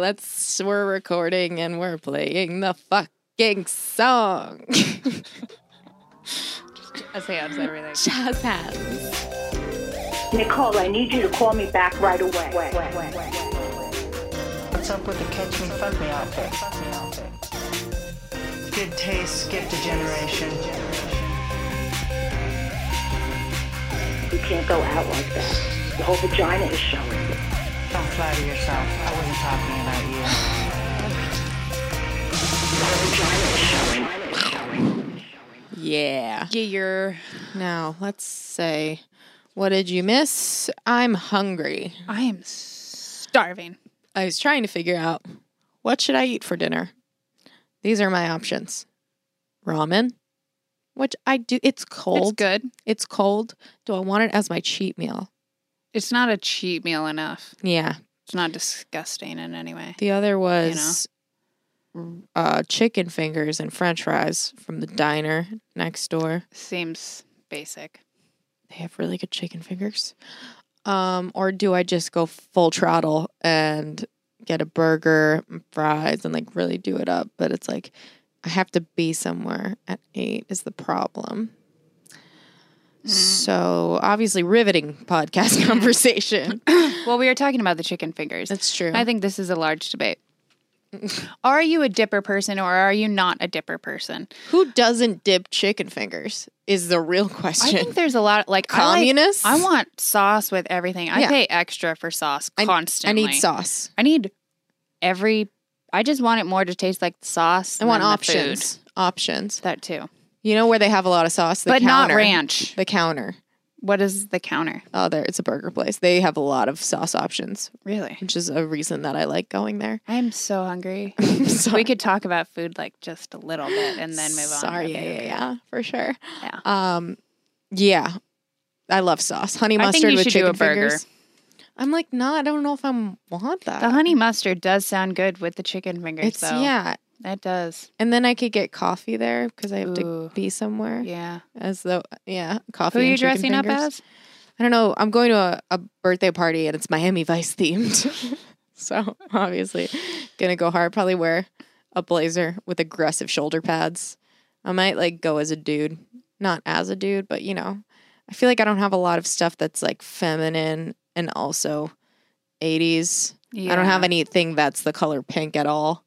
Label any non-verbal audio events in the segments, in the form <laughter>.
let's we're recording and we're playing the fucking song. <laughs> Jazz hands, everything. Jazz hands. Nicole, I need you to call me back right away. What's up with the catch me, fuck me outfit? Good taste, skipped a generation. You can't go out like that. The whole vagina is showing. Don't flatter yourself. I wasn't talking about you. The whole vagina is showing. Yeah. Yeah, you're. Now let's say, what did you miss? I'm hungry. I am starving. I was trying to figure out what should I eat for dinner. These are my options: ramen, which I do. It's cold. It's good. It's cold. Do I want it as my cheat meal? It's not a cheat meal enough. Yeah. It's not disgusting in any way. The other was uh, chicken fingers and French fries from the diner next door. Seems basic. They have really good chicken fingers. Um, or do I just go full throttle and get a burger, and fries, and like really do it up? But it's like I have to be somewhere at eight is the problem. Mm-hmm. So obviously, riveting podcast <laughs> conversation. <laughs> Well, we were talking about the chicken fingers. That's true. I think this is a large debate. are you a dipper person or are you not a dipper person? Who doesn't dip chicken fingers is the real question. I think there's a lot like I like- Communists? I, want sauce with everything. I Yeah. pay extra for sauce I- constantly. I need sauce. I need every. I just want it more to taste like the sauce. I want options. food. Options. That too, You know where they have a lot of sauce? The but not ranch. The counter. What is the counter? Oh, there. It's a burger place. They have a lot of sauce options, Really? which is a reason that I like going there. I'm so hungry. <laughs> Sorry. we could talk about food like just a little bit and then move on. Sorry. Yeah, yeah, yeah, for sure. Yeah. Um, yeah, I love sauce. Honey mustard with chicken fingers. I'm like, no, I don't know if I want that. The honey mustard does sound good with the chicken fingers, It's though. yeah, It does. and then I could get coffee there because I have Ooh. to be somewhere. Yeah. As though, yeah, coffee. Who are you dressing up as? I don't know. I'm going to a, a birthday party and it's Miami Vice themed. <laughs> so obviously gonna go hard. Probably wear a blazer with aggressive shoulder pads. I might like go as a dude. Not as a dude, but you know. I feel like I don't have a lot of stuff that's like feminine and also 80s. I don't have anything that's the color pink at all.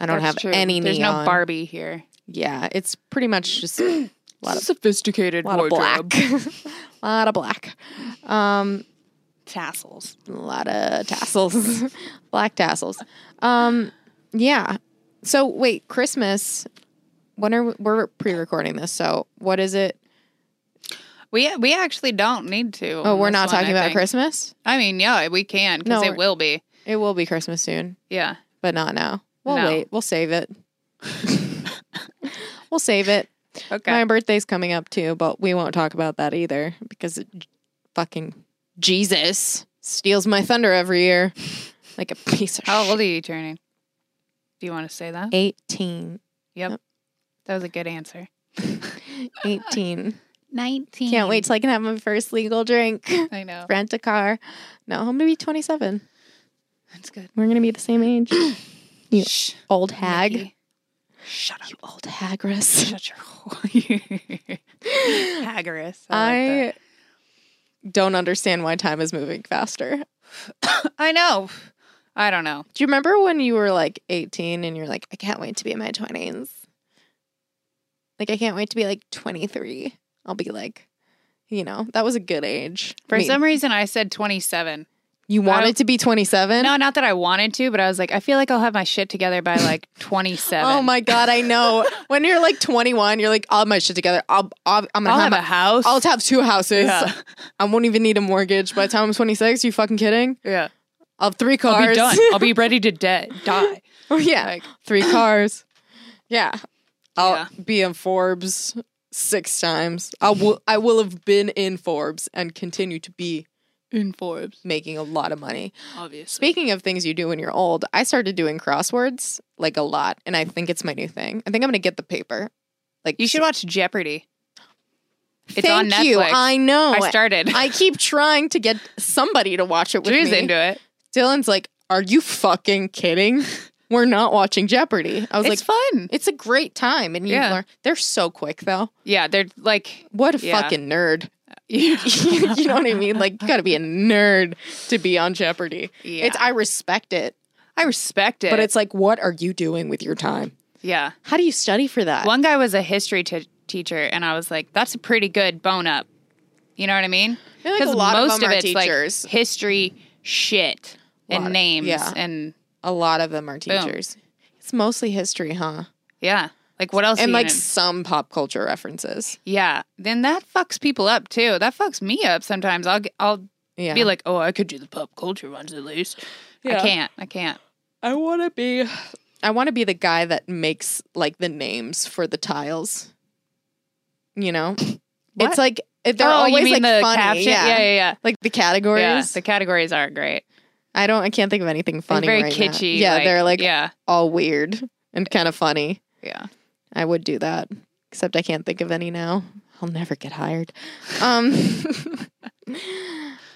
I don't That's have true. any There's neon. no Barbie here. Yeah, it's pretty much just <clears throat> a lot of sophisticated lot of black. a <laughs> <laughs> lot of black. Um tassels. a lot of tassels, <laughs> black tassels. Um, yeah. So wait, Christmas. When are we, we're pre-recording this? So what is it? We we actually don't need to. Oh, we're not one, talking I about think. Christmas. I mean, yeah, we can because No, it will be. It will be Christmas soon, Yeah. but not now. We'll No. wait. We'll save it. <laughs> we'll save it. Okay. My birthday's coming up too, but we won't talk about that either because it, fucking Jesus steals my thunder every year <laughs> like a piece of How old are you turning? Do you want to say that? 18. Yep. That was a good answer. <laughs> 18. 19. Can't wait till I can have my first legal drink. I know. Rent a car. No, I'm gonna be 27. That's good. We're gonna be the same age. <clears throat> You Shh. old hag. Nikki. Shut up. You old hagress. <laughs> Shut your <laughs> Haggorus. I, like don't understand why time is moving faster. <coughs> I know. I don't know. Do you remember when you were like 18 and you're like, I can't wait to be in my 20s? Like, I can't wait to be like 23. I'll be like, you know, that was a good age. For I some reason, I said 27. You wanted to be 27? No, not that I wanted to, but I was like, I feel like I'll have my shit together by like <laughs> 27. Oh my god, I know. <laughs> when you're like 21, you're like, I'll have my shit together. I'll, I'll I'm gonna I'll have, have a house. I'll have two houses. Yeah. <laughs> I won't even need a mortgage by the time I'm 26. You fucking kidding? yeah. I'll have three cars. I'll be done. I'll be ready to de- die. oh yeah, Like- three <clears throat> cars. Yeah, I'll Yeah. be in Forbes six times. I will. I will have been in Forbes and continue to be In Forbes, making a lot of money. obviously. Speaking of things you do when you're old, I started doing crosswords like a lot, and I think it's my new thing. I think I'm gonna get the paper. Like You should watch Jeopardy. It's Thank on you. I know. I started. I keep <laughs> trying to get somebody to watch it with Drew's me. into it. Dylan's like, "Are you fucking kidding? We're not watching Jeopardy." I was It's like, fun. "It's a great time." And you Yeah. learn. They're so quick though. Yeah, they're like What a Yeah. fucking nerd. Yeah. <laughs> you know what I mean? Like, you got to be a nerd to be on Jeopardy. Yeah. It's I respect it, I respect it. but it's like, what are you doing with your time? yeah. How do you study for that? One guy was a history t- teacher, and I was like, "That's a pretty good bone up." You know what I mean? Because like a lot of them are teachers. like history shit and Lot- names yeah. and a lot of them are teachers. It's mostly history, huh? yeah. Like what else? And like gonna- some pop culture references. yeah. Then that fucks people up too. That fucks me up sometimes. I'll g- I'll Yeah. be like, "Oh, I could do the pop culture ones at least." Yeah. I can't. I can't. I want to be. I want to be the guy that makes like the names for the tiles. You know, What? it's like they're oh, always you mean like the funny. caption? Yeah. yeah, yeah. yeah. like the categories. Yeah, the categories aren't great. I don't. I can't think of anything funny. They're very right now. kitschy. Yeah, they're like yeah, all weird and kind of funny. yeah. I would do that, except I can't think of any now. I'll never get hired. Um. <laughs>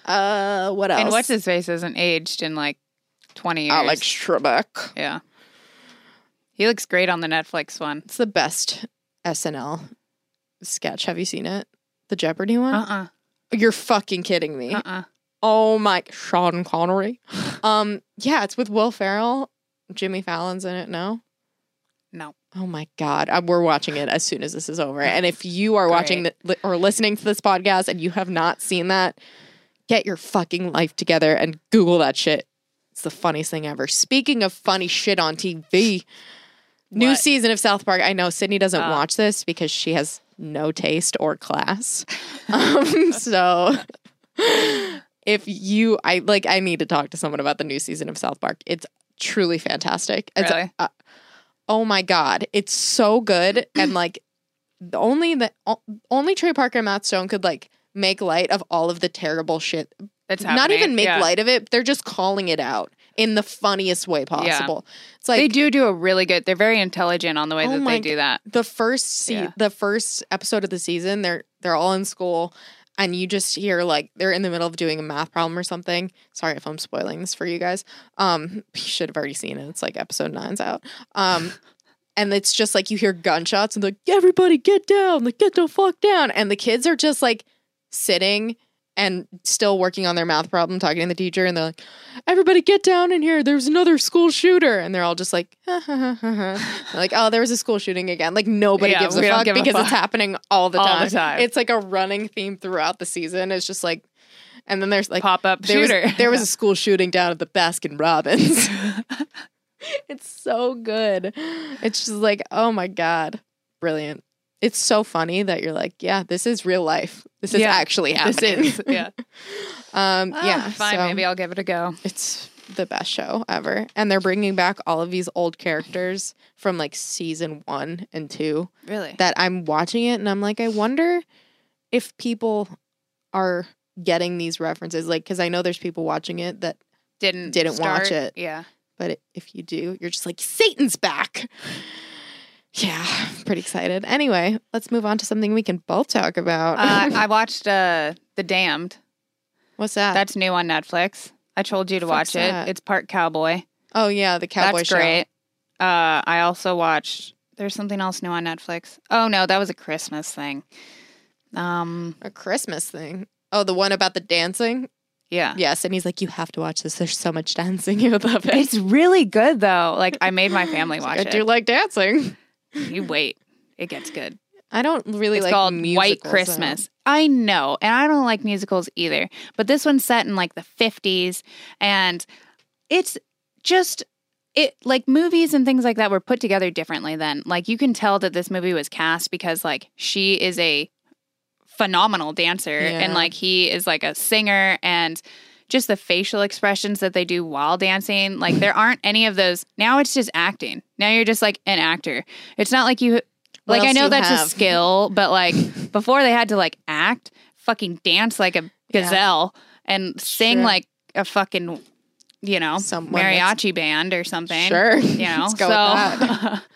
uh, what else? And what's his face isn't aged in like twenty years. Alex Trebek. Yeah. He looks great on the Netflix one. It's the best SNL sketch. Have you seen it? The Jeopardy one? Uh uh. You're fucking kidding me. uh-uh. uh. Oh my Sean Connery. <laughs> um yeah, it's with Will Ferrell. Jimmy Fallon's in it, no? No. Oh my god. Uh, we're watching it as soon as this is over. And if you are watching the, or listening to this podcast and you have not seen that, get your fucking life together and Google that shit. It's the funniest thing ever. Speaking of funny shit on TV, new What? season of South Park. I know Sydney doesn't Oh. watch this because she has no taste or class. <laughs> Um, so if you, I like, I need to talk to someone about the new season of South Park. It's truly fantastic. It's, Really? uh, oh my god, it's so good. <clears throat> and like, the only the only Trey Parker and Matt Stone could like make light of all of the terrible shit That's not even make Yeah. light of it. They're just calling it out in the funniest way possible. It's like they do do a really good. They're very intelligent on the way Oh that they do that. the first se- Yeah. the first episode of the season. They're they're all in school, and you just hear like they're in the middle of doing a math problem or something. Sorry if I'm spoiling this for you guys. Um, <laughs> you should have already seen it. It's like episode nine's out. Um. <laughs> And it's just like you hear gunshots and like everybody get down, like get the fuck down, and the kids are just like sitting and still working on their math problem, talking to the teacher, and they're like, "Everybody get down in here! There's another school shooter!" And they're all just like, ha, ha, ha, ha, ha. like, "Oh, there was a school shooting again." Like nobody Yeah, gives a fuck give a because it's happening all the All time. the time. It's like a running theme throughout the season. It's just like, and then there's like Pop up there was, shooter. there was <laughs> a school shooting down at the Baskin Robbins. <laughs> <laughs> it's so good. It's just like, oh my god, brilliant. It's so funny that you're like, yeah, this is real life. This is Yeah, actually this happening. is <laughs> yeah. um, Ah, yeah, fine. so Maybe I'll give it a go. it's the best show ever, and they're bringing back all of these old characters from like season one and two Really? that I'm watching it and I'm like, I wonder if people are getting these references. Like, because I know there's people watching it that, didn't didn't watch it. Yeah. but if you do, you're just like, Satan's back. Yeah, pretty excited. Anyway, let's move on to something we can both talk about. Uh, <laughs> I watched uh, The Damned. What's that? That's new on Netflix. I told you to Fuck's watch it. that? It's part cowboy. oh yeah, the cowboy That's show. great. Uh, I also watched. There's something else new on Netflix. Oh no, that was a Christmas thing. Um, A Christmas thing. Oh, the one about the dancing. yeah, Yes, and he's like, you have to watch this. There's so much dancing. You would love it. it's really good though. Like I made my family watch I it. do like dancing. You wait, it gets good. I don't really It's like called White. Christmas. I know, and I don't like musicals either. But this one's set in like the 50s and it's just it like movies and things like that were put together differently then. Like you can tell that this movie was cast because like she is a phenomenal dancer Yeah. and like he is like a singer and just the facial expressions that they do while dancing like there aren't any of those now it's just acting now you're just like an actor it's not like you What like I know that's a skill, but like <laughs> before they had to like act, fucking dance like a gazelle and sing Sure. like a fucking you know Someone mariachi band or something. Sure. You <laughs> know, Let's go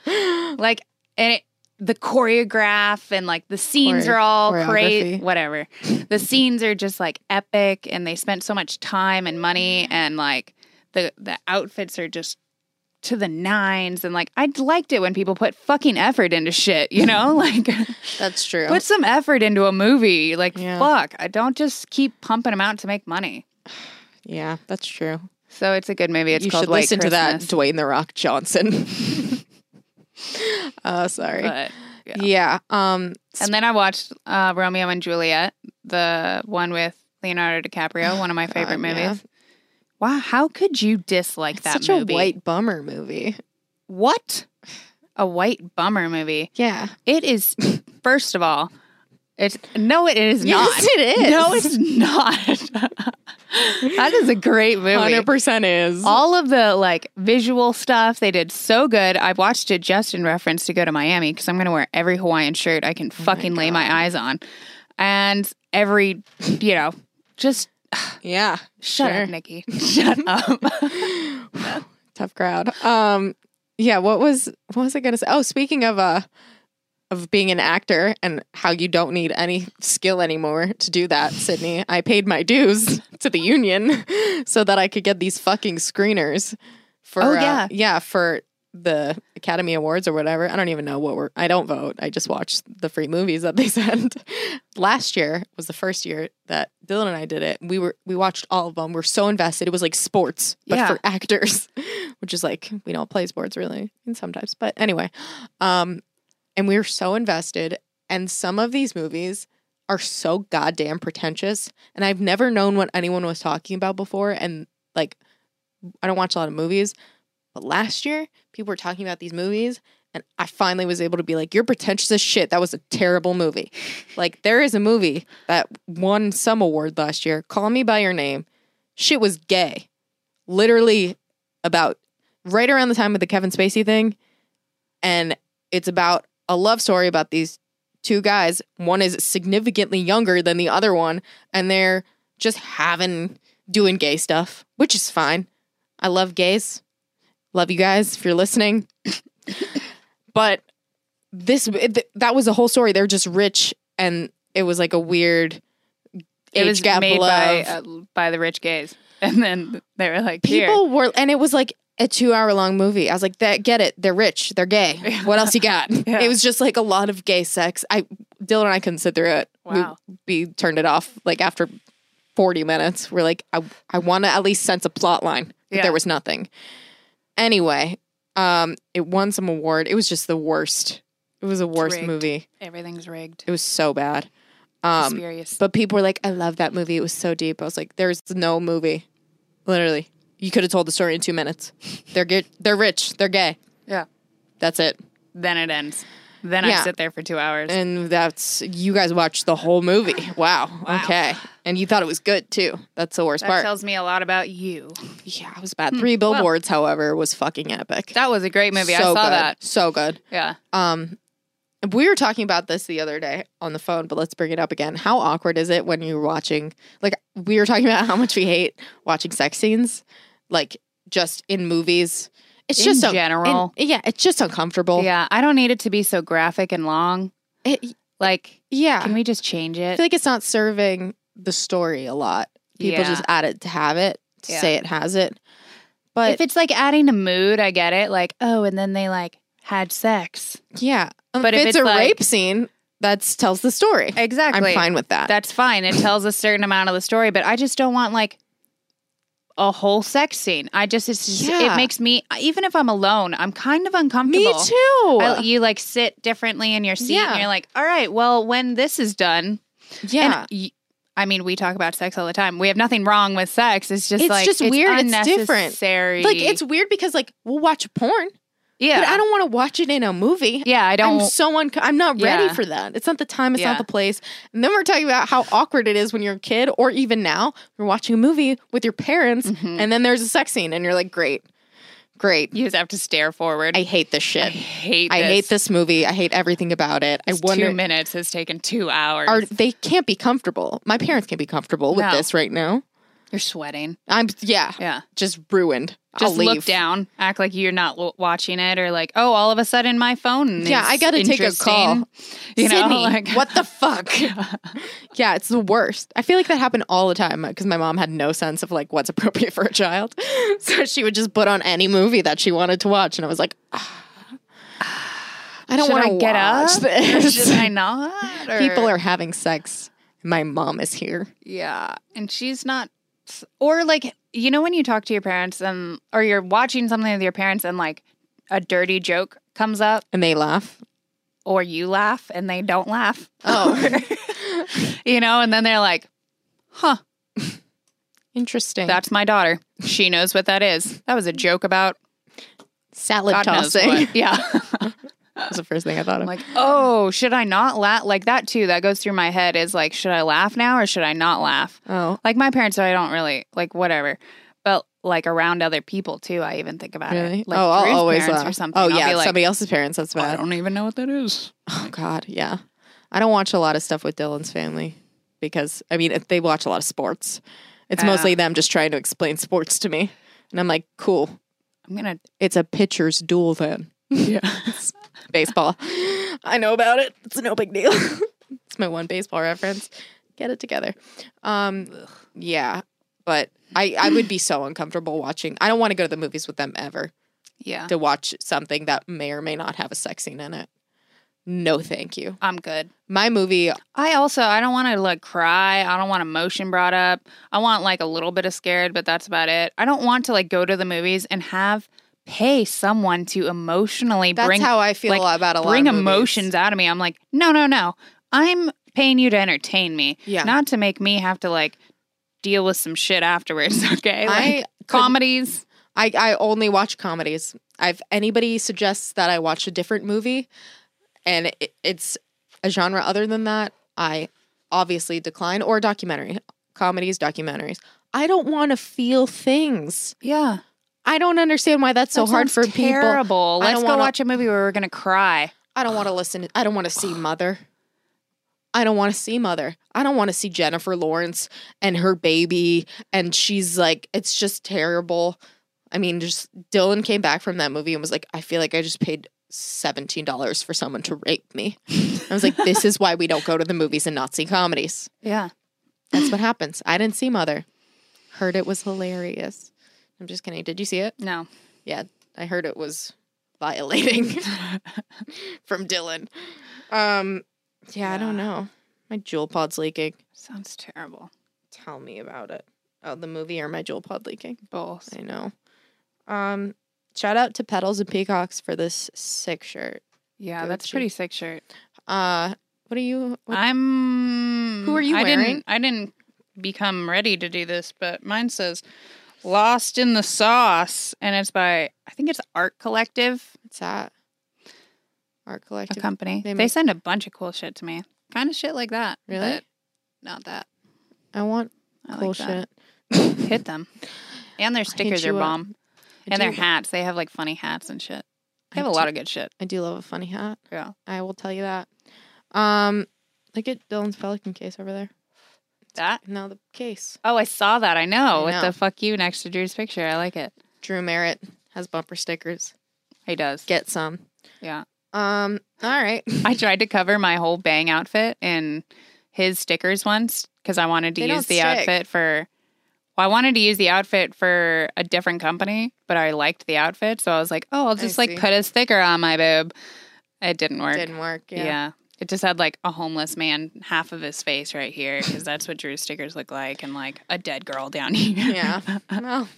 so <laughs> like and it, the choreograph and like the scenes Chore- are all great. Whatever, the scenes are just like epic, and they spent so much time and money and like the the outfits are just to the nines and like I liked it when people put fucking effort into shit, you know? <laughs> like That's true. put some effort into a movie. Like Yeah. fuck, I don't just keep pumping them out to make money. <sighs> yeah, that's true. So it's a good movie. It's you called should White listen to that Christmas, Dwayne the Rock Johnson. <laughs> <laughs> Oh, sorry. but- yeah. yeah. Um. And then I watched uh, Romeo and Juliet, the one with Leonardo DiCaprio, one of my <sighs> favorite God, yeah. movies. Wow, how could you dislike It's that such movie? a white bummer movie. what? A white bummer movie. Yeah. It is. <laughs> First of all, it's no, it is Yes, not. it is. No, it's not. <laughs> that is a great movie. Hundred percent is. All of the like visual stuff they did so good. I've watched it just in reference to go to Miami because I'm going to wear every Hawaiian shirt I can fucking lay my eyes on, and every you know just <sighs> yeah. shut Sure. up, Nikki. <laughs> Shut up. <laughs> Tough crowd. Um. Yeah. What was what was I gonna say? Oh, speaking of uh of being an actor and how you don't need any skill anymore to do that, Sydney. I paid my dues <laughs> to the union <laughs> so that I could get these fucking screeners for Oh, uh, yeah. yeah, for the Academy Awards or whatever. I don't even know what we're I don't vote. I just watch the free movies that they <laughs> send. Last year was the first year that Dylan and I did it. We were we watched all of them. We're so invested. It was like sports, but Yeah. for actors, which is like we don't play sports really, and sometimes. But anyway, um, and we were so invested. And some of these movies are so goddamn pretentious, and I've never known what anyone was talking about before. And like, I don't watch a lot of movies, but last year people were talking about these movies. And I finally was able to be like, "You're pretentious as shit. That was a terrible movie." <laughs> Like, there is a movie that won some award last year. Call Me by Your Name. Shit was gay. Literally about right around the time of the Kevin Spacey thing. And it's about a love story about these two guys. One is significantly younger than the other one, and they're just having doing gay stuff, which is fine. I love gays. Love you guys if you're listening. <laughs> but this th- that was the whole story. They're just rich and it was like a weird it age was gap made love. by uh, by the rich gays, <laughs> and then they were like, Here. People were, and it was like a two hour long movie. I was like, that get it. They're rich. They're gay. <laughs> What else you got? <laughs> Yeah. It was just like a lot of gay sex. I, Dylan and I couldn't sit through it. We- Wow. We, turned it off like after 40 minutes. We're like, I, I want to at least sense a plot line. But Yeah. there was nothing. Anyway, um, it won some award. It was just the worst. It was the worst movie. Everything's rigged. It was so bad. Um, but people were like, I love that movie. It was so deep. I was like, there's no movie. Literally. You could have told the story in two minutes. They're good. They're rich. They're gay. yeah. That's it. Then it ends. Then Yeah. I sit there for two hours. And that's, you guys watched the whole movie. <sighs> Wow. Wow. Okay. And you thought it was good too. That's the worst that part. tells me a lot about you. yeah, it was bad. Three Billboards, however, was fucking epic. That was a great movie. I So saw good. that. So good. Yeah. Um, we were talking about this the other day on the phone, but let's bring it up again. How awkward is it when you're watching? Like we were talking about how much we hate watching sex scenes, like just in movies. It's In just un- general. in- yeah, it's just uncomfortable. Yeah. I don't need it to be so graphic and long. It- Like, yeah. can we just change it? I feel like it's not serving the story a lot. People Yeah. just add it to have it, to Yeah. say it has it. But if it's like adding a mood, I get it. Like, oh, and then they like had sex. yeah, But but if if it's, it's a like- rape scene, that tells the story. Exactly. I'm fine with that. That's fine. It tells a certain amount of the story, but I just don't want like a whole sex scene. I just it's just, Yeah. it makes me even if I'm alone, I'm kind of uncomfortable. Me too. I, you like sit differently in your seat, Yeah. and you're like, all right, well, when this is done, yeah. And y- I mean, we talk about sex all the time. We have nothing wrong with sex. It's just like It's like just weird. It's different. like it's weird because like we'll watch porn, yeah, but I don't want to watch it in a movie. yeah, I don't. I'm so un- I'm not ready Yeah. for that. It's not the time. It's Yeah. not the place. And then we're talking about how awkward it is when you're a kid, or even now you're watching a movie with your parents, Mhm. and then there's a sex scene, and you're like, great, great. you just have to stare forward. I hate this shit. I hate. I hate this movie. I hate everything about it. This I wonder two minutes has taken two hours. are they can't be comfortable. My parents can't be comfortable with No. this right now. You're sweating. I'm yeah, Yeah. just ruined. Just I'll leave. look down, act like you're not watching it, or like, oh, all of a sudden my phone. Yeah, I gotta take a call. You know, like what the <laughs> fuck? yeah, it's the worst. I feel like that happened all the time because my mom had no sense of like what's appropriate for a child. <laughs> So she would just put on any movie that she wanted to watch, and I was like, "Ah, I don't want to get watch <laughs> up? This. should I not? Or- People are having sex. My mom is here. Yeah, and she's not. Or like, you know, when you talk to your parents and or you're watching something with your parents and like a dirty joke comes up, And they laugh. or you laugh and they don't laugh. Oh. <laughs> you know, and then they're like, "Huh, Interesting. that's my daughter. She knows what that is. That was a joke about salad God tossing. <laughs> Yeah. That's the first thing I thought I'm of. like, oh, should I not laugh? Like that too. That goes through my head. Is like, should I laugh now or should I not laugh? oh, Like my parents, I don't really like whatever. But like around other people too, I even think about really? it. Like oh, I'll Drew's always parents laugh. or something. Oh, I'll yeah, be like, somebody else's parents. That's oh, I bad. don't even know what that is. Oh God, yeah. I don't watch a lot of stuff with Dylan's family because I mean they watch a lot of sports. It's mostly them just trying to explain sports to me, and I'm like, cool. I'm gonna. It's a pitcher's duel then. <laughs> Yeah. Baseball. I know about it. It's no big deal. <laughs> it's my one baseball reference. Get it together. Um, yeah, but I I would be so uncomfortable watching. I don't want to go to the movies with them ever Yeah. to watch something that may or may not have a sex scene in it. No, thank you. I'm good. My movie I also I don't want to like cry. I don't want emotion brought up. I want like a little bit of scared, but that's about it. I don't want to like go to the movies and have pay someone to emotionally That's bring how I feel like, about a lot bring emotions out of me. I'm like, no, no, no. I'm paying you to entertain me, Yeah. not to make me have to like deal with some shit afterwards. <laughs> Okay, I comedies. I, I only watch comedies. I've anybody suggests that I watch a different movie, and it, it's a genre other than that, I obviously decline. Or documentary, comedies, documentaries. I don't want to feel things. Yeah, I don't understand why that's so That hard for sounds people. Terrible. I Let's don't go wanna- watch a movie where we're gonna cry. I don't want to listen. I don't want to see Mother. I don't want to see Mother. I don't want to see Jennifer Lawrence and her baby. And she's like, it's just terrible. I mean, just Dylan came back from that movie and was like, I feel like I just paid $17 for someone to rape me. I was like, <laughs> this is why we don't go to the movies and not see comedies. Yeah. That's what happens. I didn't see Mother. Heard it was hilarious. I'm just kidding. Did you see it? No. Yeah, I heard it was violating <laughs> <laughs> from Dylan. Um, yeah, I don't know. My JUUL pod's leaking. Sounds terrible. Tell me about it. Oh, the movie or my JUUL pod leaking? Both. I know. Um, shout out to Petals and Peacocks for this sick shirt. Yeah, Gucci. that's a pretty sick shirt. Uh, what are you? What, I'm. Who are you I wearing? Didn't, I didn't become ready to do this, but mine says "Lost in the Sauce," and it's by I think it's Art Collective, what's that? Art a Collective. company. They They, send a bunch of cool shit to me, kind of shit like that. Really? not that. I want I cool like shit. <laughs> Hit them, and their stickers are bomb, and their hats. They have like funny hats and shit. They I have a do- lot of good shit. I do love a funny hat. Yeah. I will tell you that. Um, look at Dylan's Pelican case over there. That. Now the case. Oh, I saw that. I know I with know. the "fuck you" next to Drew's picture. I like it. Drew Merritt has bumper stickers. He does. Get some. Yeah. Um. All right. <laughs> I tried to cover my whole bang outfit in his stickers once because I wanted to They use the stick. outfit for. Well, I wanted to use the outfit for a different company, but I liked the outfit, so I was like, "Oh, I'll just like see. put a sticker on my boob." It didn't work. Didn't work. yeah. Yeah. It just had like a homeless man, half of his face right here, because that's what Drew's stickers look like, and like a dead girl down <laughs> here. Yeah. well,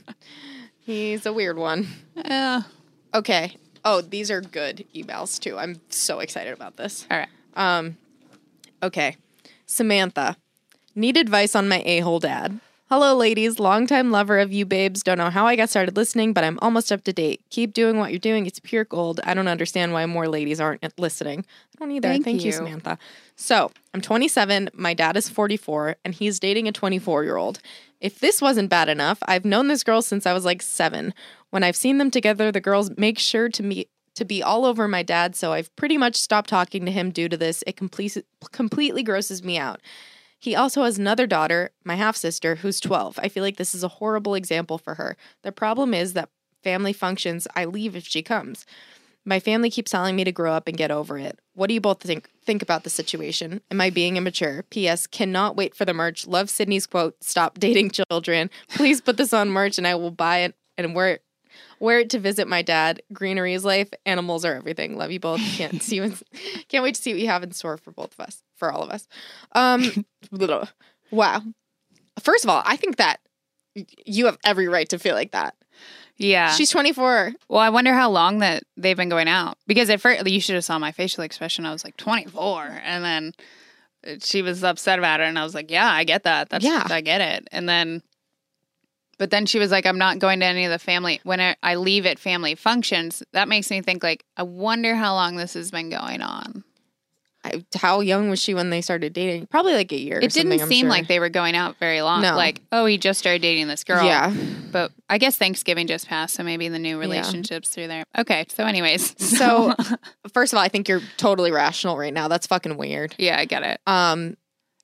he's a weird one. yeah. Okay. Oh, these are good emails too. I'm so excited about this. All right. Um, okay. Samantha, need advice on my a hole dad. Hello, ladies. Longtime lover of you babes. Don't know how I got started listening, but I'm almost up to date. Keep doing what you're doing. It's pure gold. I don't understand why more ladies aren't listening. I don't either. Thank Thank, you. you. Samantha. So I'm 27. My dad is 44, and he's dating a 24 year old. If this wasn't bad enough, I've known this girl since I was like seven. When I've seen them together, the girls make sure to meet to be all over my dad, so I've pretty much stopped talking to him due to this. It complete, completely grosses me out. He also has another daughter, my half sister, who's 12. I feel like this is a horrible example for her. The problem is that family functions, I leave if she comes. My family keeps telling me to grow up and get over it. What do you both think think about the situation? Am I being immature? P.S. Cannot wait for the merch. Love Sydney's quote, stop dating children. Please put this on merch and I will buy it and wear it wear it to visit my dad. Greenery is life. Animals are everything. Love you both. Can't see. <laughs> Can't wait to see what you have in store for both of us, for all of us. Um, <laughs> wow. First of all, I think that you have every right to feel like that. Yeah. She's 24. well, I wonder how long that they've been going out. Because at first, you should have saw my facial expression. I was like 24, and then she was upset about it, and I was like, "Yeah, I get that. That's Yeah. I get it." And then, but then she was like, "I'm not going to any of the family when I, I leave at family functions." That makes me think like, I wonder how long this has been going on. I, how young was she when they started dating? Probably like a year. or It didn't seem sure. like they were going out very long. No. Like, oh, he just started dating this girl. Yeah. But I guess Thanksgiving just passed, so maybe the new relationships through there. Okay. So, anyways, <laughs> So, first of all, I think you're totally rational right now. That's fucking weird. yeah, I get it. Um,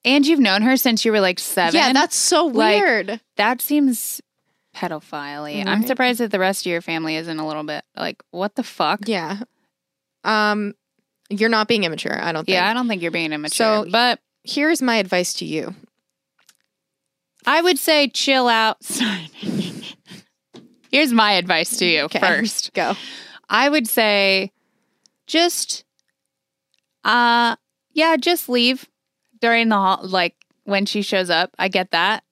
And you've known her since you were like seven. yeah, that's so Like, weird. that seems pedophile I'm surprised that the rest of your family isn't a little bit like, what the fuck? yeah. Um, you're not being immature. I don't think. Yeah, I don't think you're being immature. So- but Here's my advice to you. I would say chill out. <laughs> Sorry. Here's my advice to you Okay. first. Go. I would say just uh yeah, just leave during the hol- like when she shows up. I get that.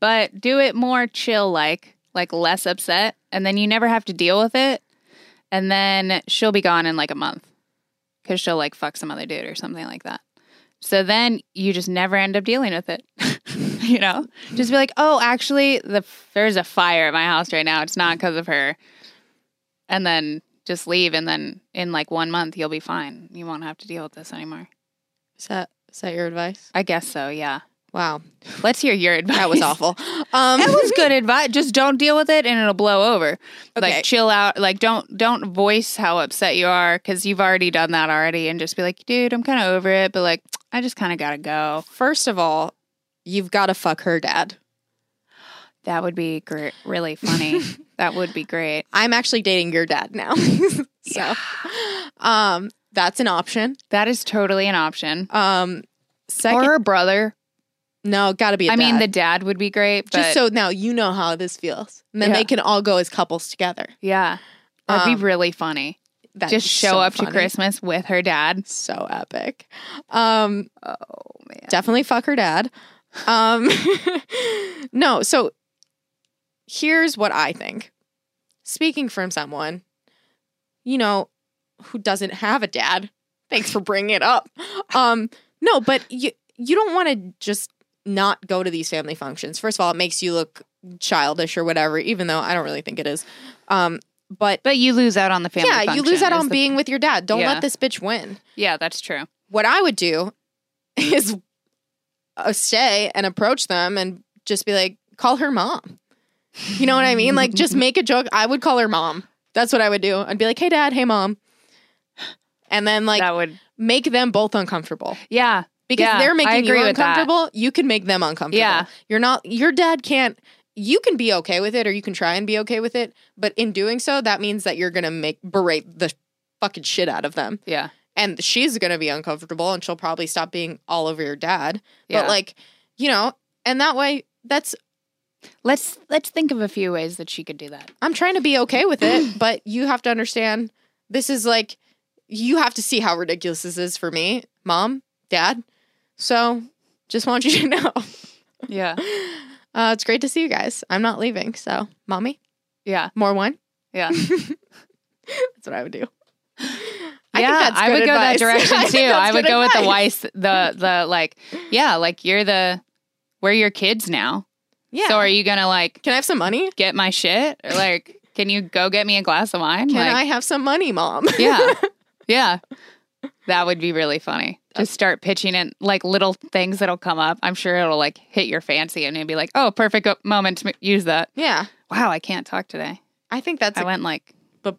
But do it more chill like, like less upset and then you never have to deal with it. And then she'll be gone in like a month cuz she'll like fuck some other dude or something like that. So then you just never end up dealing with it. <laughs> you know? Just be like, "Oh, actually, the there's a fire at my house right now. It's not because of her." And then just leave and then in like 1 month you'll be fine. You won't have to deal with this anymore. Is that is that your advice? I guess so, yeah. Wow, Let's hear your advice. that was awful. <laughs> Um, That was good advice. Just don't deal with it and it'll blow over. Okay. Like chill out. Like don't don't voice how upset you are cuz you've already done that already and just be like, "Dude, I'm kind of over it, but like I just kind of got to go." First of all, you've got to fuck her dad. That would be great. Really funny. <laughs> that would be great. I'm actually dating your dad now, <laughs> so um, that's an option. That is totally an option. Um, second, or her brother. No, got to be. I I mean, the dad would be great, but just so now you know how this feels, and then Yeah. they can all go as couples together. yeah, that'd Um, be really funny. That'd Just show so up to. Christmas with her dad. So epic. Um, Oh man, definitely fuck her dad. Um, <laughs> no, so here's what I think. Speaking from someone, you know, who doesn't have a dad. Thanks for bringing it up. <laughs> Um, no, but you you don't want to just not go to these family functions. First of all, it makes you look childish or whatever, even though I don't really think it is. Um, but but you lose out on the family. yeah, you lose out on the- being with your dad. Don't Yeah. let this bitch win Yeah, that's true. what I would do <laughs> is uh, stay and approach them and just be like, call her mom. You know what I mean? Like, just <laughs> make a joke. I would call her mom. That's what I would do. I'd be like, hey, dad, hey, mom. And then, like, that would. make them both uncomfortable Yeah, because Yeah, they're making you uncomfortable. You can make them uncomfortable. Yeah. You're not, your dad can't, you can be okay with it or you can try and be okay with it. But in doing so, that means that you're going to make, berate the fucking shit out of them yeah, and she's gonna be uncomfortable and she'll probably stop being all over your dad. yeah. But like, you know, and that way that's let's let's think of a few ways that she could do that. I'm trying to be okay with it, <clears throat> but you have to understand this is like you have to see how ridiculous this is for me, mom, dad. So just want you to <laughs> know. Yeah, <laughs> Uh, it's great to see you guys. I'm not leaving. So, mommy, yeah, more wine. yeah. <laughs> That's what I would do. I yeah, think that's I good would go that advice. direction I think too. that's I would good go with the advice. wife, the the like, yeah, like you're the we're your kids now. Yeah. So are you gonna like Can I have some money? get my shit? Or like, can you go get me a glass of wine? Can like, I have some money, mom? yeah, yeah. That would be really funny. Just start pitching in like little things that'll come up. I'm sure it'll like hit your fancy and you'll be like, oh, perfect moment to use that. yeah. Wow, I can't talk today. I think that's I a went like, but.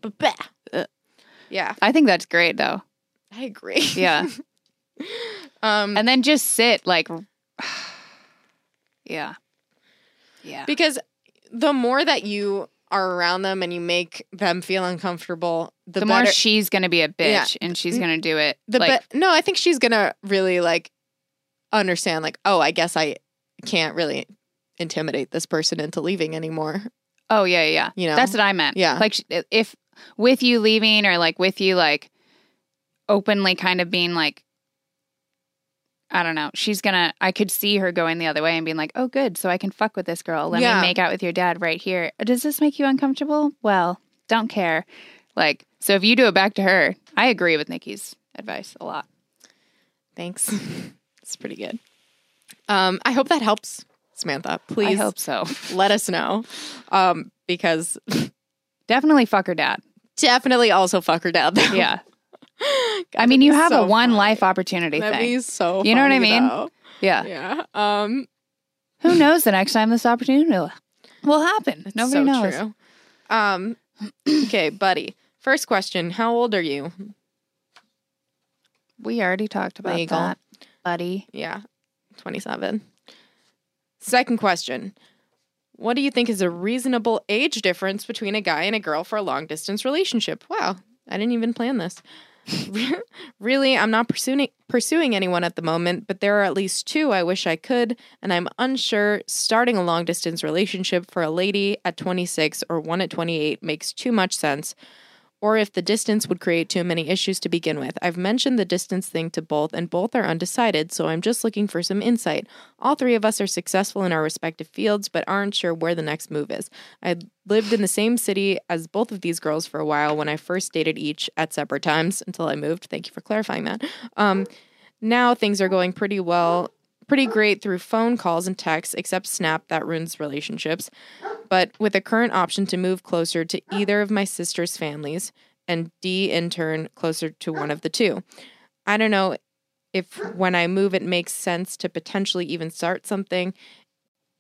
Yeah, I think that's great though. I agree. <laughs> Yeah. um, and then just sit like <sighs> Yeah. Yeah. because the more that you are around them and you make them feel uncomfortable, the, the, better. more she's gonna be a bitch Yeah. and she's mm. gonna do it. the like, be- no, I think she's gonna really like understand. Like, oh, I guess I can't really intimidate this person into leaving anymore. oh yeah, yeah. You know? That's what I meant. Yeah. Like if with you leaving or like with you like openly kind of being like I don't know. She's gonna. I could see her going the other way and being like, "Oh, good. So I can fuck with this girl. Let Yeah. me make out with your dad right here." Does this make you uncomfortable? Well, don't care. Like, so if you do it back to her, I agree with Nikki's advice a lot. Thanks. <laughs> it's pretty good. Um, I hope that helps, Samantha. Please I hope so. let us know. Um, because Definitely fuck her dad. definitely also fuck her dad. Though. Yeah. I mean, you have so a one life opportunity That'd thing. so. You know what I mean? though. yeah. Yeah. Um. Who knows the next time this opportunity will, will happen? It's Nobody so knows. True. Um. okay, buddy. First question: How old are you? We already talked about Legal. that, buddy. Yeah, twenty-seven. Second question: What do you think is a reasonable age difference between a guy and a girl for a long-distance relationship? Wow, I didn't even plan this. <laughs> really, I'm not pursuing pursuing anyone at the moment, but there are at least two I wish I could, and I'm unsure starting a long distance relationship for a lady at 26 or one at 28 makes too much sense, or if the distance would create too many issues to begin with. I've mentioned the distance thing to both, and both are undecided, so I'm just looking for some insight. All three of us are successful in our respective fields, but aren't sure where the next move is. I lived in the same city as both of these girls for a while when I first dated each at separate times until I moved. Thank you for clarifying that. Um, now things are going pretty well, pretty great through phone calls and texts, except Snap that ruins relationships. But with a current option to move closer to either of my sister's families and D in turn closer to one of the two. I don't know if when I move it makes sense to potentially even start something.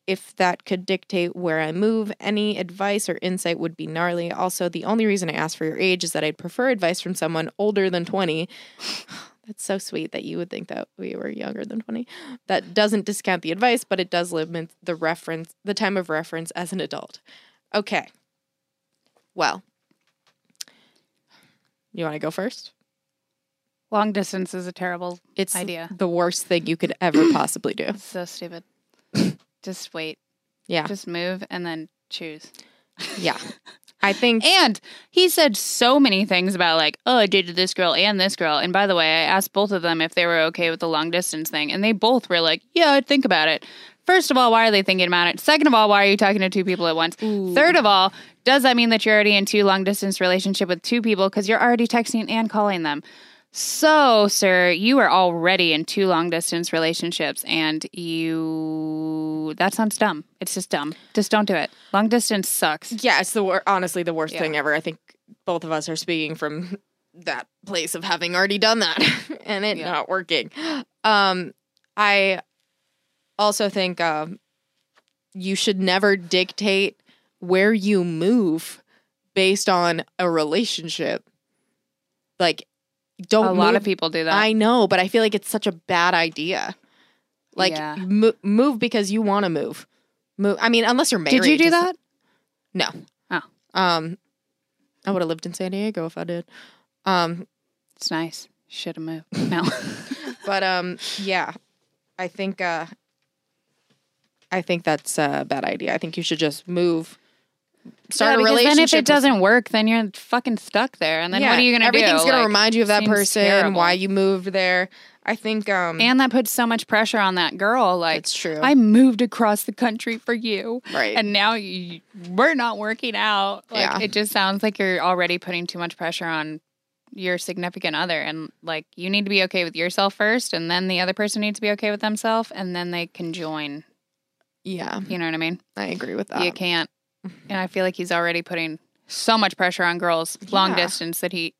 If that could dictate where I move, any advice or insight would be gnarly. Also, the only reason I asked for your age is that I'd prefer advice from someone older than 20. That's so sweet that you would think that we were younger than 20. That doesn't discount the advice, but it does limit the reference, the time of reference as an adult. Okay. Well, you want to go first? Long distance is a terrible. It's Idea. the worst thing you could ever <coughs> possibly do. So stupid. <coughs> Just wait. Yeah. Just move and then choose. Yeah. <laughs> I think And he said so many things about like, oh, I dated this girl and this girl. And by the way, I asked both of them if they were okay with the long distance thing, and they both were like, yeah, I'd think about it. First of all, why are they thinking about it? Second of all, why are you talking to two people at once? Third of all, does that mean that you're already in two long distance relationship with two people because you're already texting and calling them? So, sir, you are already in two long distance relationships and you that sounds dumb. It's just dumb. Just don't do it. Long distance sucks. yeah, it's the wor- honestly the worst Yeah. thing ever. I think both of us are speaking from that place of having already done that <laughs> and it Yeah. not working. Um I also think um you should never dictate where you move based on a relationship. Like don't a lot of people do that. I know, but I feel like it's such a bad idea. Like Yeah. mo- move because you want to move. Move. I mean, unless you're married. Did you do that? No. Oh. Um, I would have lived in San Diego if I did. Um, It's nice. Should have moved. <laughs> No. but um, yeah, I think uh, I think that's a bad idea. I think you should just move. Start Yeah, a relationship. then if it doesn't work, then you're fucking stuck there. And then what are you gonna everything's do? Everything's gonna Like, remind you of that person, terrible. why you moved there. I think um, and that puts so much pressure on that girl. Like it's true. I moved across the country for you, right. and now you, we're not working out. Like Yeah. it just sounds like you're already putting too much pressure on your significant other, and like you need to be okay with yourself first, and then the other person needs to be okay with themselves, and then they can join. yeah, You know what I mean? I agree with that. you can't. And I feel like he's already putting so much pressure on girls long Yeah. distance that he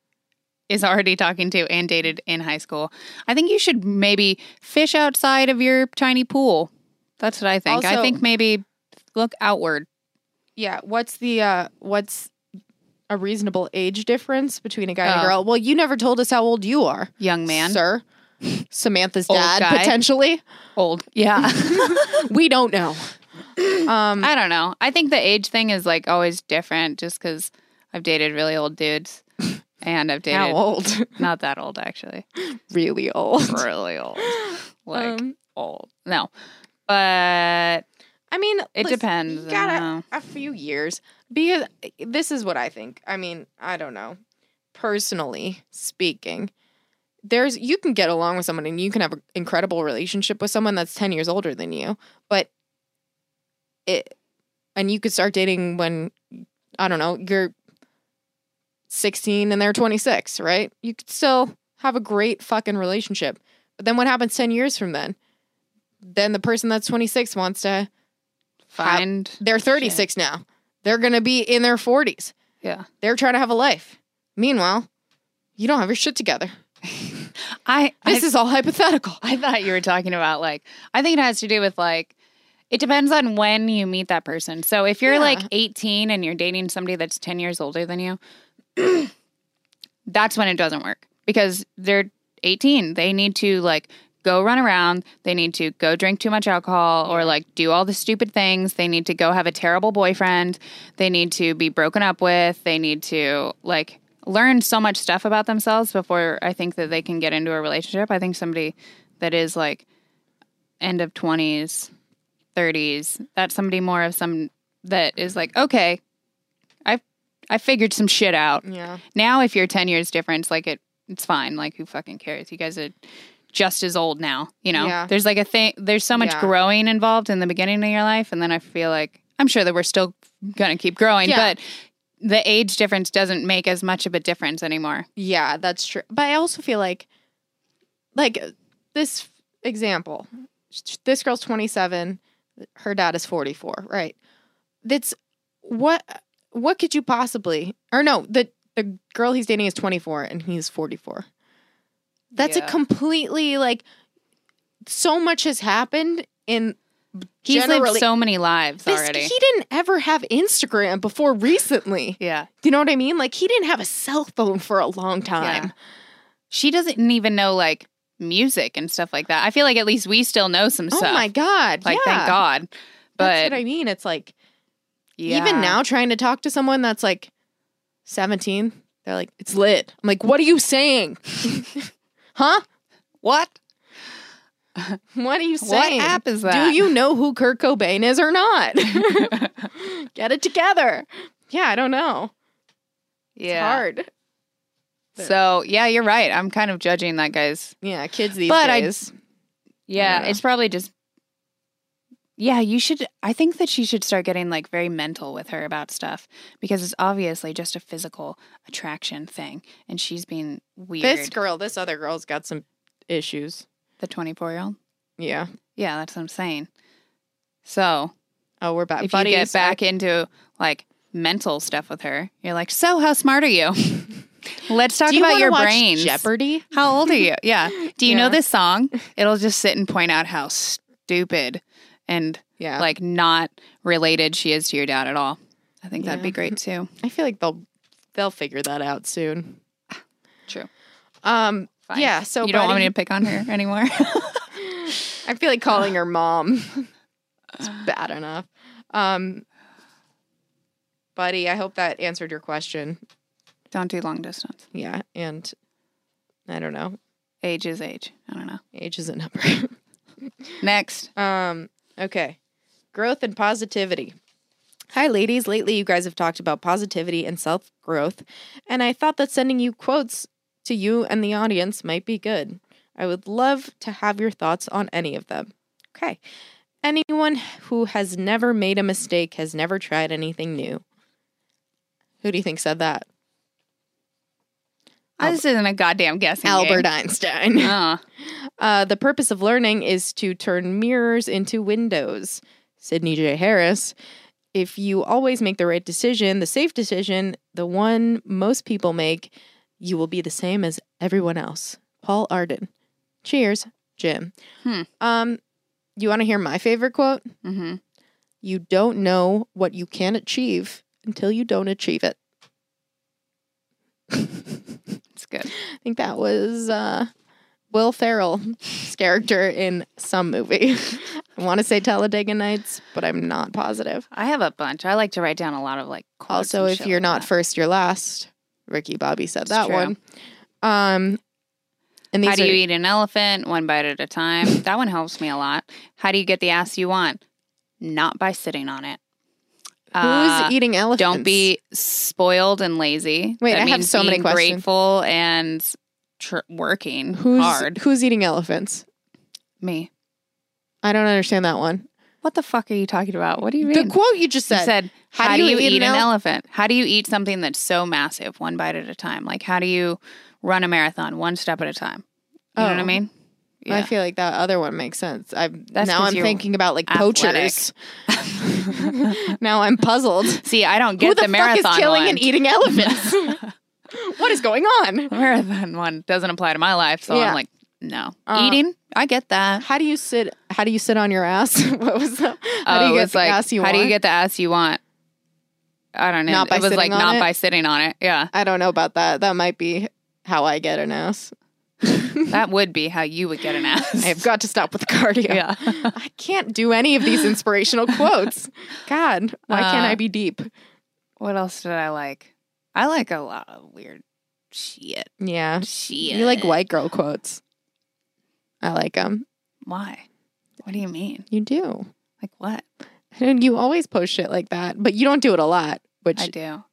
is already talking to and dated in high school. I think you should maybe fish outside of your tiny pool. That's what I think. I think maybe look outward. Yeah. What's the uh what's a reasonable age difference between a guy and a Oh. girl? Well, you never told us how old you are, Young man. sir. Samantha's dad guy. potentially. Old. Yeah. <laughs> We don't know. <laughs> Um, I don't know. I think the age thing is like always different just because I've dated really old dudes <laughs> and I've dated how old? <laughs> not that old actually. really old. Really old. Like Um, old. No. But I mean, it listen, depends. You gotta a few years because this is what I think. I mean, I don't know. Personally speaking, there's you can get along with someone and you can have an incredible relationship with someone that's 10 years older than you, but it and you could start dating when I don't know, you're 16 and they're 26, right? You could still have a great fucking relationship. But then what happens 10 years from then? Then the person that's 26 wants to Find they're 36 now. They're going to be in their 40s. yeah. They're trying to have a life. Meanwhile, you don't have your shit together. <laughs> I This I, is all hypothetical. I thought you were talking about like I think it has to do with like it depends on when you meet that person. So if you're Yeah. like 18 and you're dating somebody that's 10 years older than you, <clears throat> that's when it doesn't work because they're 18. They need to like go run around, they need to go drink too much alcohol or like do all the stupid things. They need to go have a terrible boyfriend. They need to be broken up with. They need to like learn so much stuff about themselves before I think that they can get into a relationship. I think somebody that is like end of 20s, 30s, that's somebody more of some that is like, okay, I I figured some shit out. Yeah. Now if you're 10 years difference, like it it's fine. Like who fucking cares? You guys are just as old now, you know? Yeah. There's like a thing there's so much Yeah. growing involved in the beginning of your life and then I feel like I'm sure that we're still going to keep growing, Yeah. but the age difference doesn't make as much of a difference anymore. Yeah, that's true. But I also feel like, like this example, this girl's 27, her dad is 44, right? That's what, what could you possibly, or no, the, the girl he's dating is 24 and he's 44. That's Yeah. a completely like, so much has happened in He's Generally- lived so many lives this. already. He didn't ever have Instagram before recently. yeah. Do you know what I mean? Like he didn't have a cell phone for a long time. She doesn't even know like music and stuff like that. I feel like at least we still know some Oh stuff. Oh my god! Like yeah. thank God. But That's what I mean. It's like yeah. even now trying to talk to someone that's like 17, they're like, it's lit. I'm like, what are you saying? <laughs> huh? what? <laughs> What are you saying? What app is that? Do you know who Kurt Cobain is or not? <laughs> Get it together. Yeah, I don't know. It's Yeah. So yeah, you're right. I'm kind of judging that guy's. Yeah, kids these But I- days. Yeah, Yeah. it's probably just. Yeah, you should. I think that she should start getting like very mental with her about stuff because it's obviously just a physical attraction thing, and she's being weird. this girl, this other girl's got some issues. the 24 year old. Yeah. Yeah, that's what I'm saying. So Oh, we're back. if Buddies. you get back into like mental stuff with her, you're like, so how smart are you? <laughs> Let's talk Do you about your brain. Jeopardy. How old are you? <laughs> Yeah. Do you know this song? It'll just sit and point out how stupid and Yeah. like not related she is to your dad at all. I think that'd be great too. <laughs> I feel like they'll they'll figure that out soon. <sighs> True. Um Fine. yeah, so you don't want buddy- me to pick on her <laughs> anymore? I feel like calling her mom <sighs> is bad enough. Um Buddy, I hope that answered your question. Don't do long distance. Yeah, and I don't know. Age is age. I don't know. Age is a number. <laughs> Next. Um, okay. Growth and positivity. Hi, ladies. Lately, you guys have talked about positivity and self growth, and I thought that sending you quotes to you and the audience might be good. I would love to have your thoughts on any of them. Okay. Anyone who has never made a mistake has never tried anything new. Who do you think said that? Oh, this isn't a goddamn guessing Albert game. Einstein. <laughs> Uh, Uh, the purpose of learning is to turn mirrors into windows. Sidney J. Harris. If you always make the right decision, the safe decision, the one most people make, you will be the same as everyone else. Paul Arden. Cheers, Jim. Hmm. Um, you want to hear my favorite quote? hmm You don't know what you can achieve until you don't achieve it. <laughs> It's good. I think that was uh, Will Ferrell's <laughs> character in some movie. <laughs> I want to say Talladega Nights, but I'm not positive. I have a bunch. I like to write down a lot of like. quotes Also, if you're like not that. first, you're last. Ricky Bobby said that true. one. Um, and these How do are, you eat an elephant? One bite at a time. that one helps me a lot. How do you get the ass you want? Not by sitting on it. Who's Uh, eating elephants? Don't be spoiled and lazy. Wait, That I have so many questions. Grateful and tr- working who's hard. who's eating elephants. Me. I don't understand that one. What the fuck are you talking about? What do you mean? The quote you just You said. said, "How how, do you you, eat eat an ele- elephant? How do you eat something that's so massive, one bite at a time? Like, how do you run a marathon one step at a time? You know what I Oh. Mean? I feel like that other one makes sense. That's now I'm thinking about like athletic. poachers. <laughs> now I'm puzzled. See, I don't get Who the, the, marathon fuck is killing one. and eating elephants? <laughs> what is going on? Marathon one doesn't apply to my life, so Yeah. I'm like, no. Uh, Eating, I get that. How do you sit? How do you sit on your ass? <laughs> what was that? How do Oh, you get the like, ass you how want? do you get the ass you want? I don't know. Not by it was like not it? by sitting on it. Yeah, I don't know about that. That might be how I get an ass. <laughs> that would be how you would get an ass. I've got to stop with the cardio. yeah. <laughs> I can't do any of these inspirational quotes. God, why can't Uh, I be deep? what else did I like? I like a lot of weird shit. Yeah. Shit. You like white girl quotes. I like them. Why? What do you mean? You do. Like what? And you always post shit like that, but you don't do it a lot, which I do.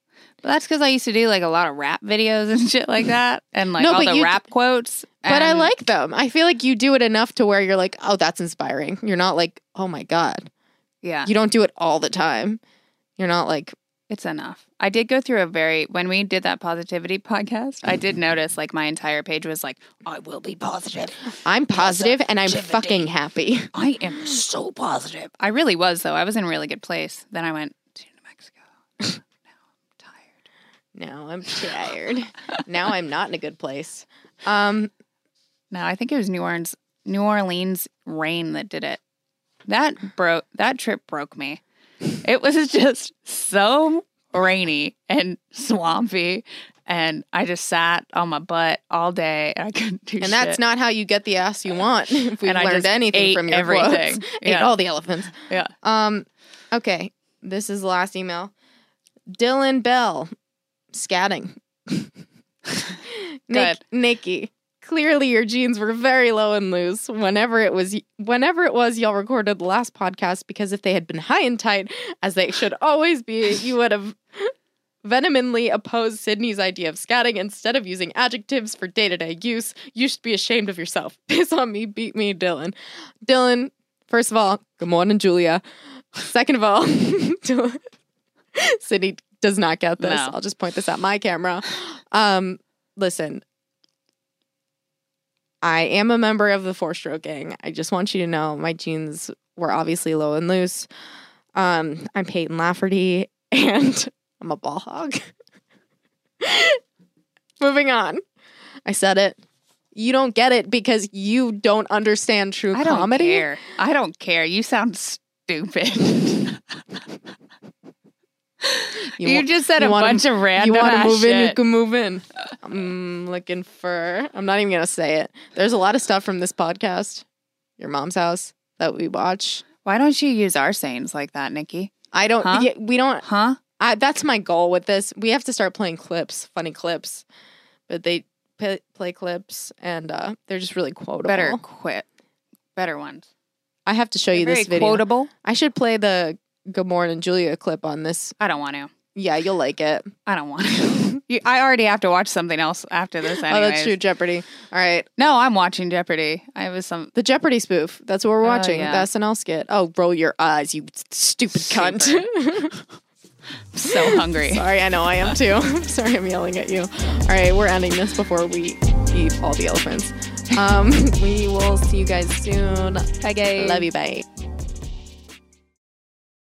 But that's because I used to do like a lot of rap videos and <laughs> shit like that, and like No, all but the you- rap quotes. but I like them. I feel like you do it enough to where you're like, "Oh, that's inspiring." You're not like, "Oh my god." Yeah, You don't do it all the time. You're not like, it's enough. I did go through a very when we did that positivity <laughs> podcast. I did notice like my entire page was like, "I will be positive. "I'm positive and I'm fucking happy." I am so positive." I really was though. I was in a really good place. Then I went to New Mexico. <laughs> now I'm tired. Now I'm tired. now I'm not in a good place. Um, No, I think it was New Orleans, New Orleans rain that did it. That broke. That trip broke me. It was <laughs> just so rainy and swampy, and I just sat on my butt all day. And I couldn't do. and that's not how you get the ass you want. <laughs> If we've And I learned anything from your everything. quotes. <laughs> ate all the elephants. Yeah. Um, okay. This is the last email. Dylan Bell, scatting. Nick, Nikki, clearly your jeans were very low and loose whenever it was whenever it was y'all recorded the last podcast because if they had been high and tight as they should always be, you would have vehemently opposed Sydney's idea of scatting instead of using adjectives for day-to-day use. You should be ashamed of yourself. <laughs> Piss on me, beat me, Dylan. Dylan, first of all, good morning, Julia. Second of all, <laughs> Dylan, Sydney does not get this. No. I'll just point this at my camera. Um, listen, I am a member of the four stroke gang. I just want you to know my jeans were obviously low and loose. Um, I'm Peyton Lafferty <laughs> and I'm a ball hog. <laughs> Moving on. I said it. You don't get it because you don't understand true I don't comedy. care. I don't care. You sound stupid. <laughs> <laughs> You, wa- just said you a bunch of random You want to move in? You can move in. I'm looking for. I'm not even gonna say it. There's a lot of stuff from this podcast, your mom's house that we watch. Why don't you use our sayings like that, Nikki? I don't. Huh? yeah, we don't. Huh? I, that's my goal with this. We have to start playing clips, funny clips, but they p- play clips and uh, they're just really quotable. Better quit. Better ones. I have to show you Very this video. quotable. I should play the Good Morning Julia clip on this. I don't want to. Yeah, you'll like it. I don't want to. <laughs> You- I already have to watch something else after this. Anyways. <laughs> Oh, that's true. Jeopardy. All right. No, I'm watching Jeopardy. I was some. The Jeopardy spoof. That's what we're Oh, watching. yeah. The SNL skit. Oh, roll your eyes, you stupid cunt. I'm <laughs> So hungry. Sorry, I know I am too. Sorry, I'm yelling at you. All right, we're ending this before we eat all the elephants. Um, we will see you guys soon. Bye, guys. Love you. Bye.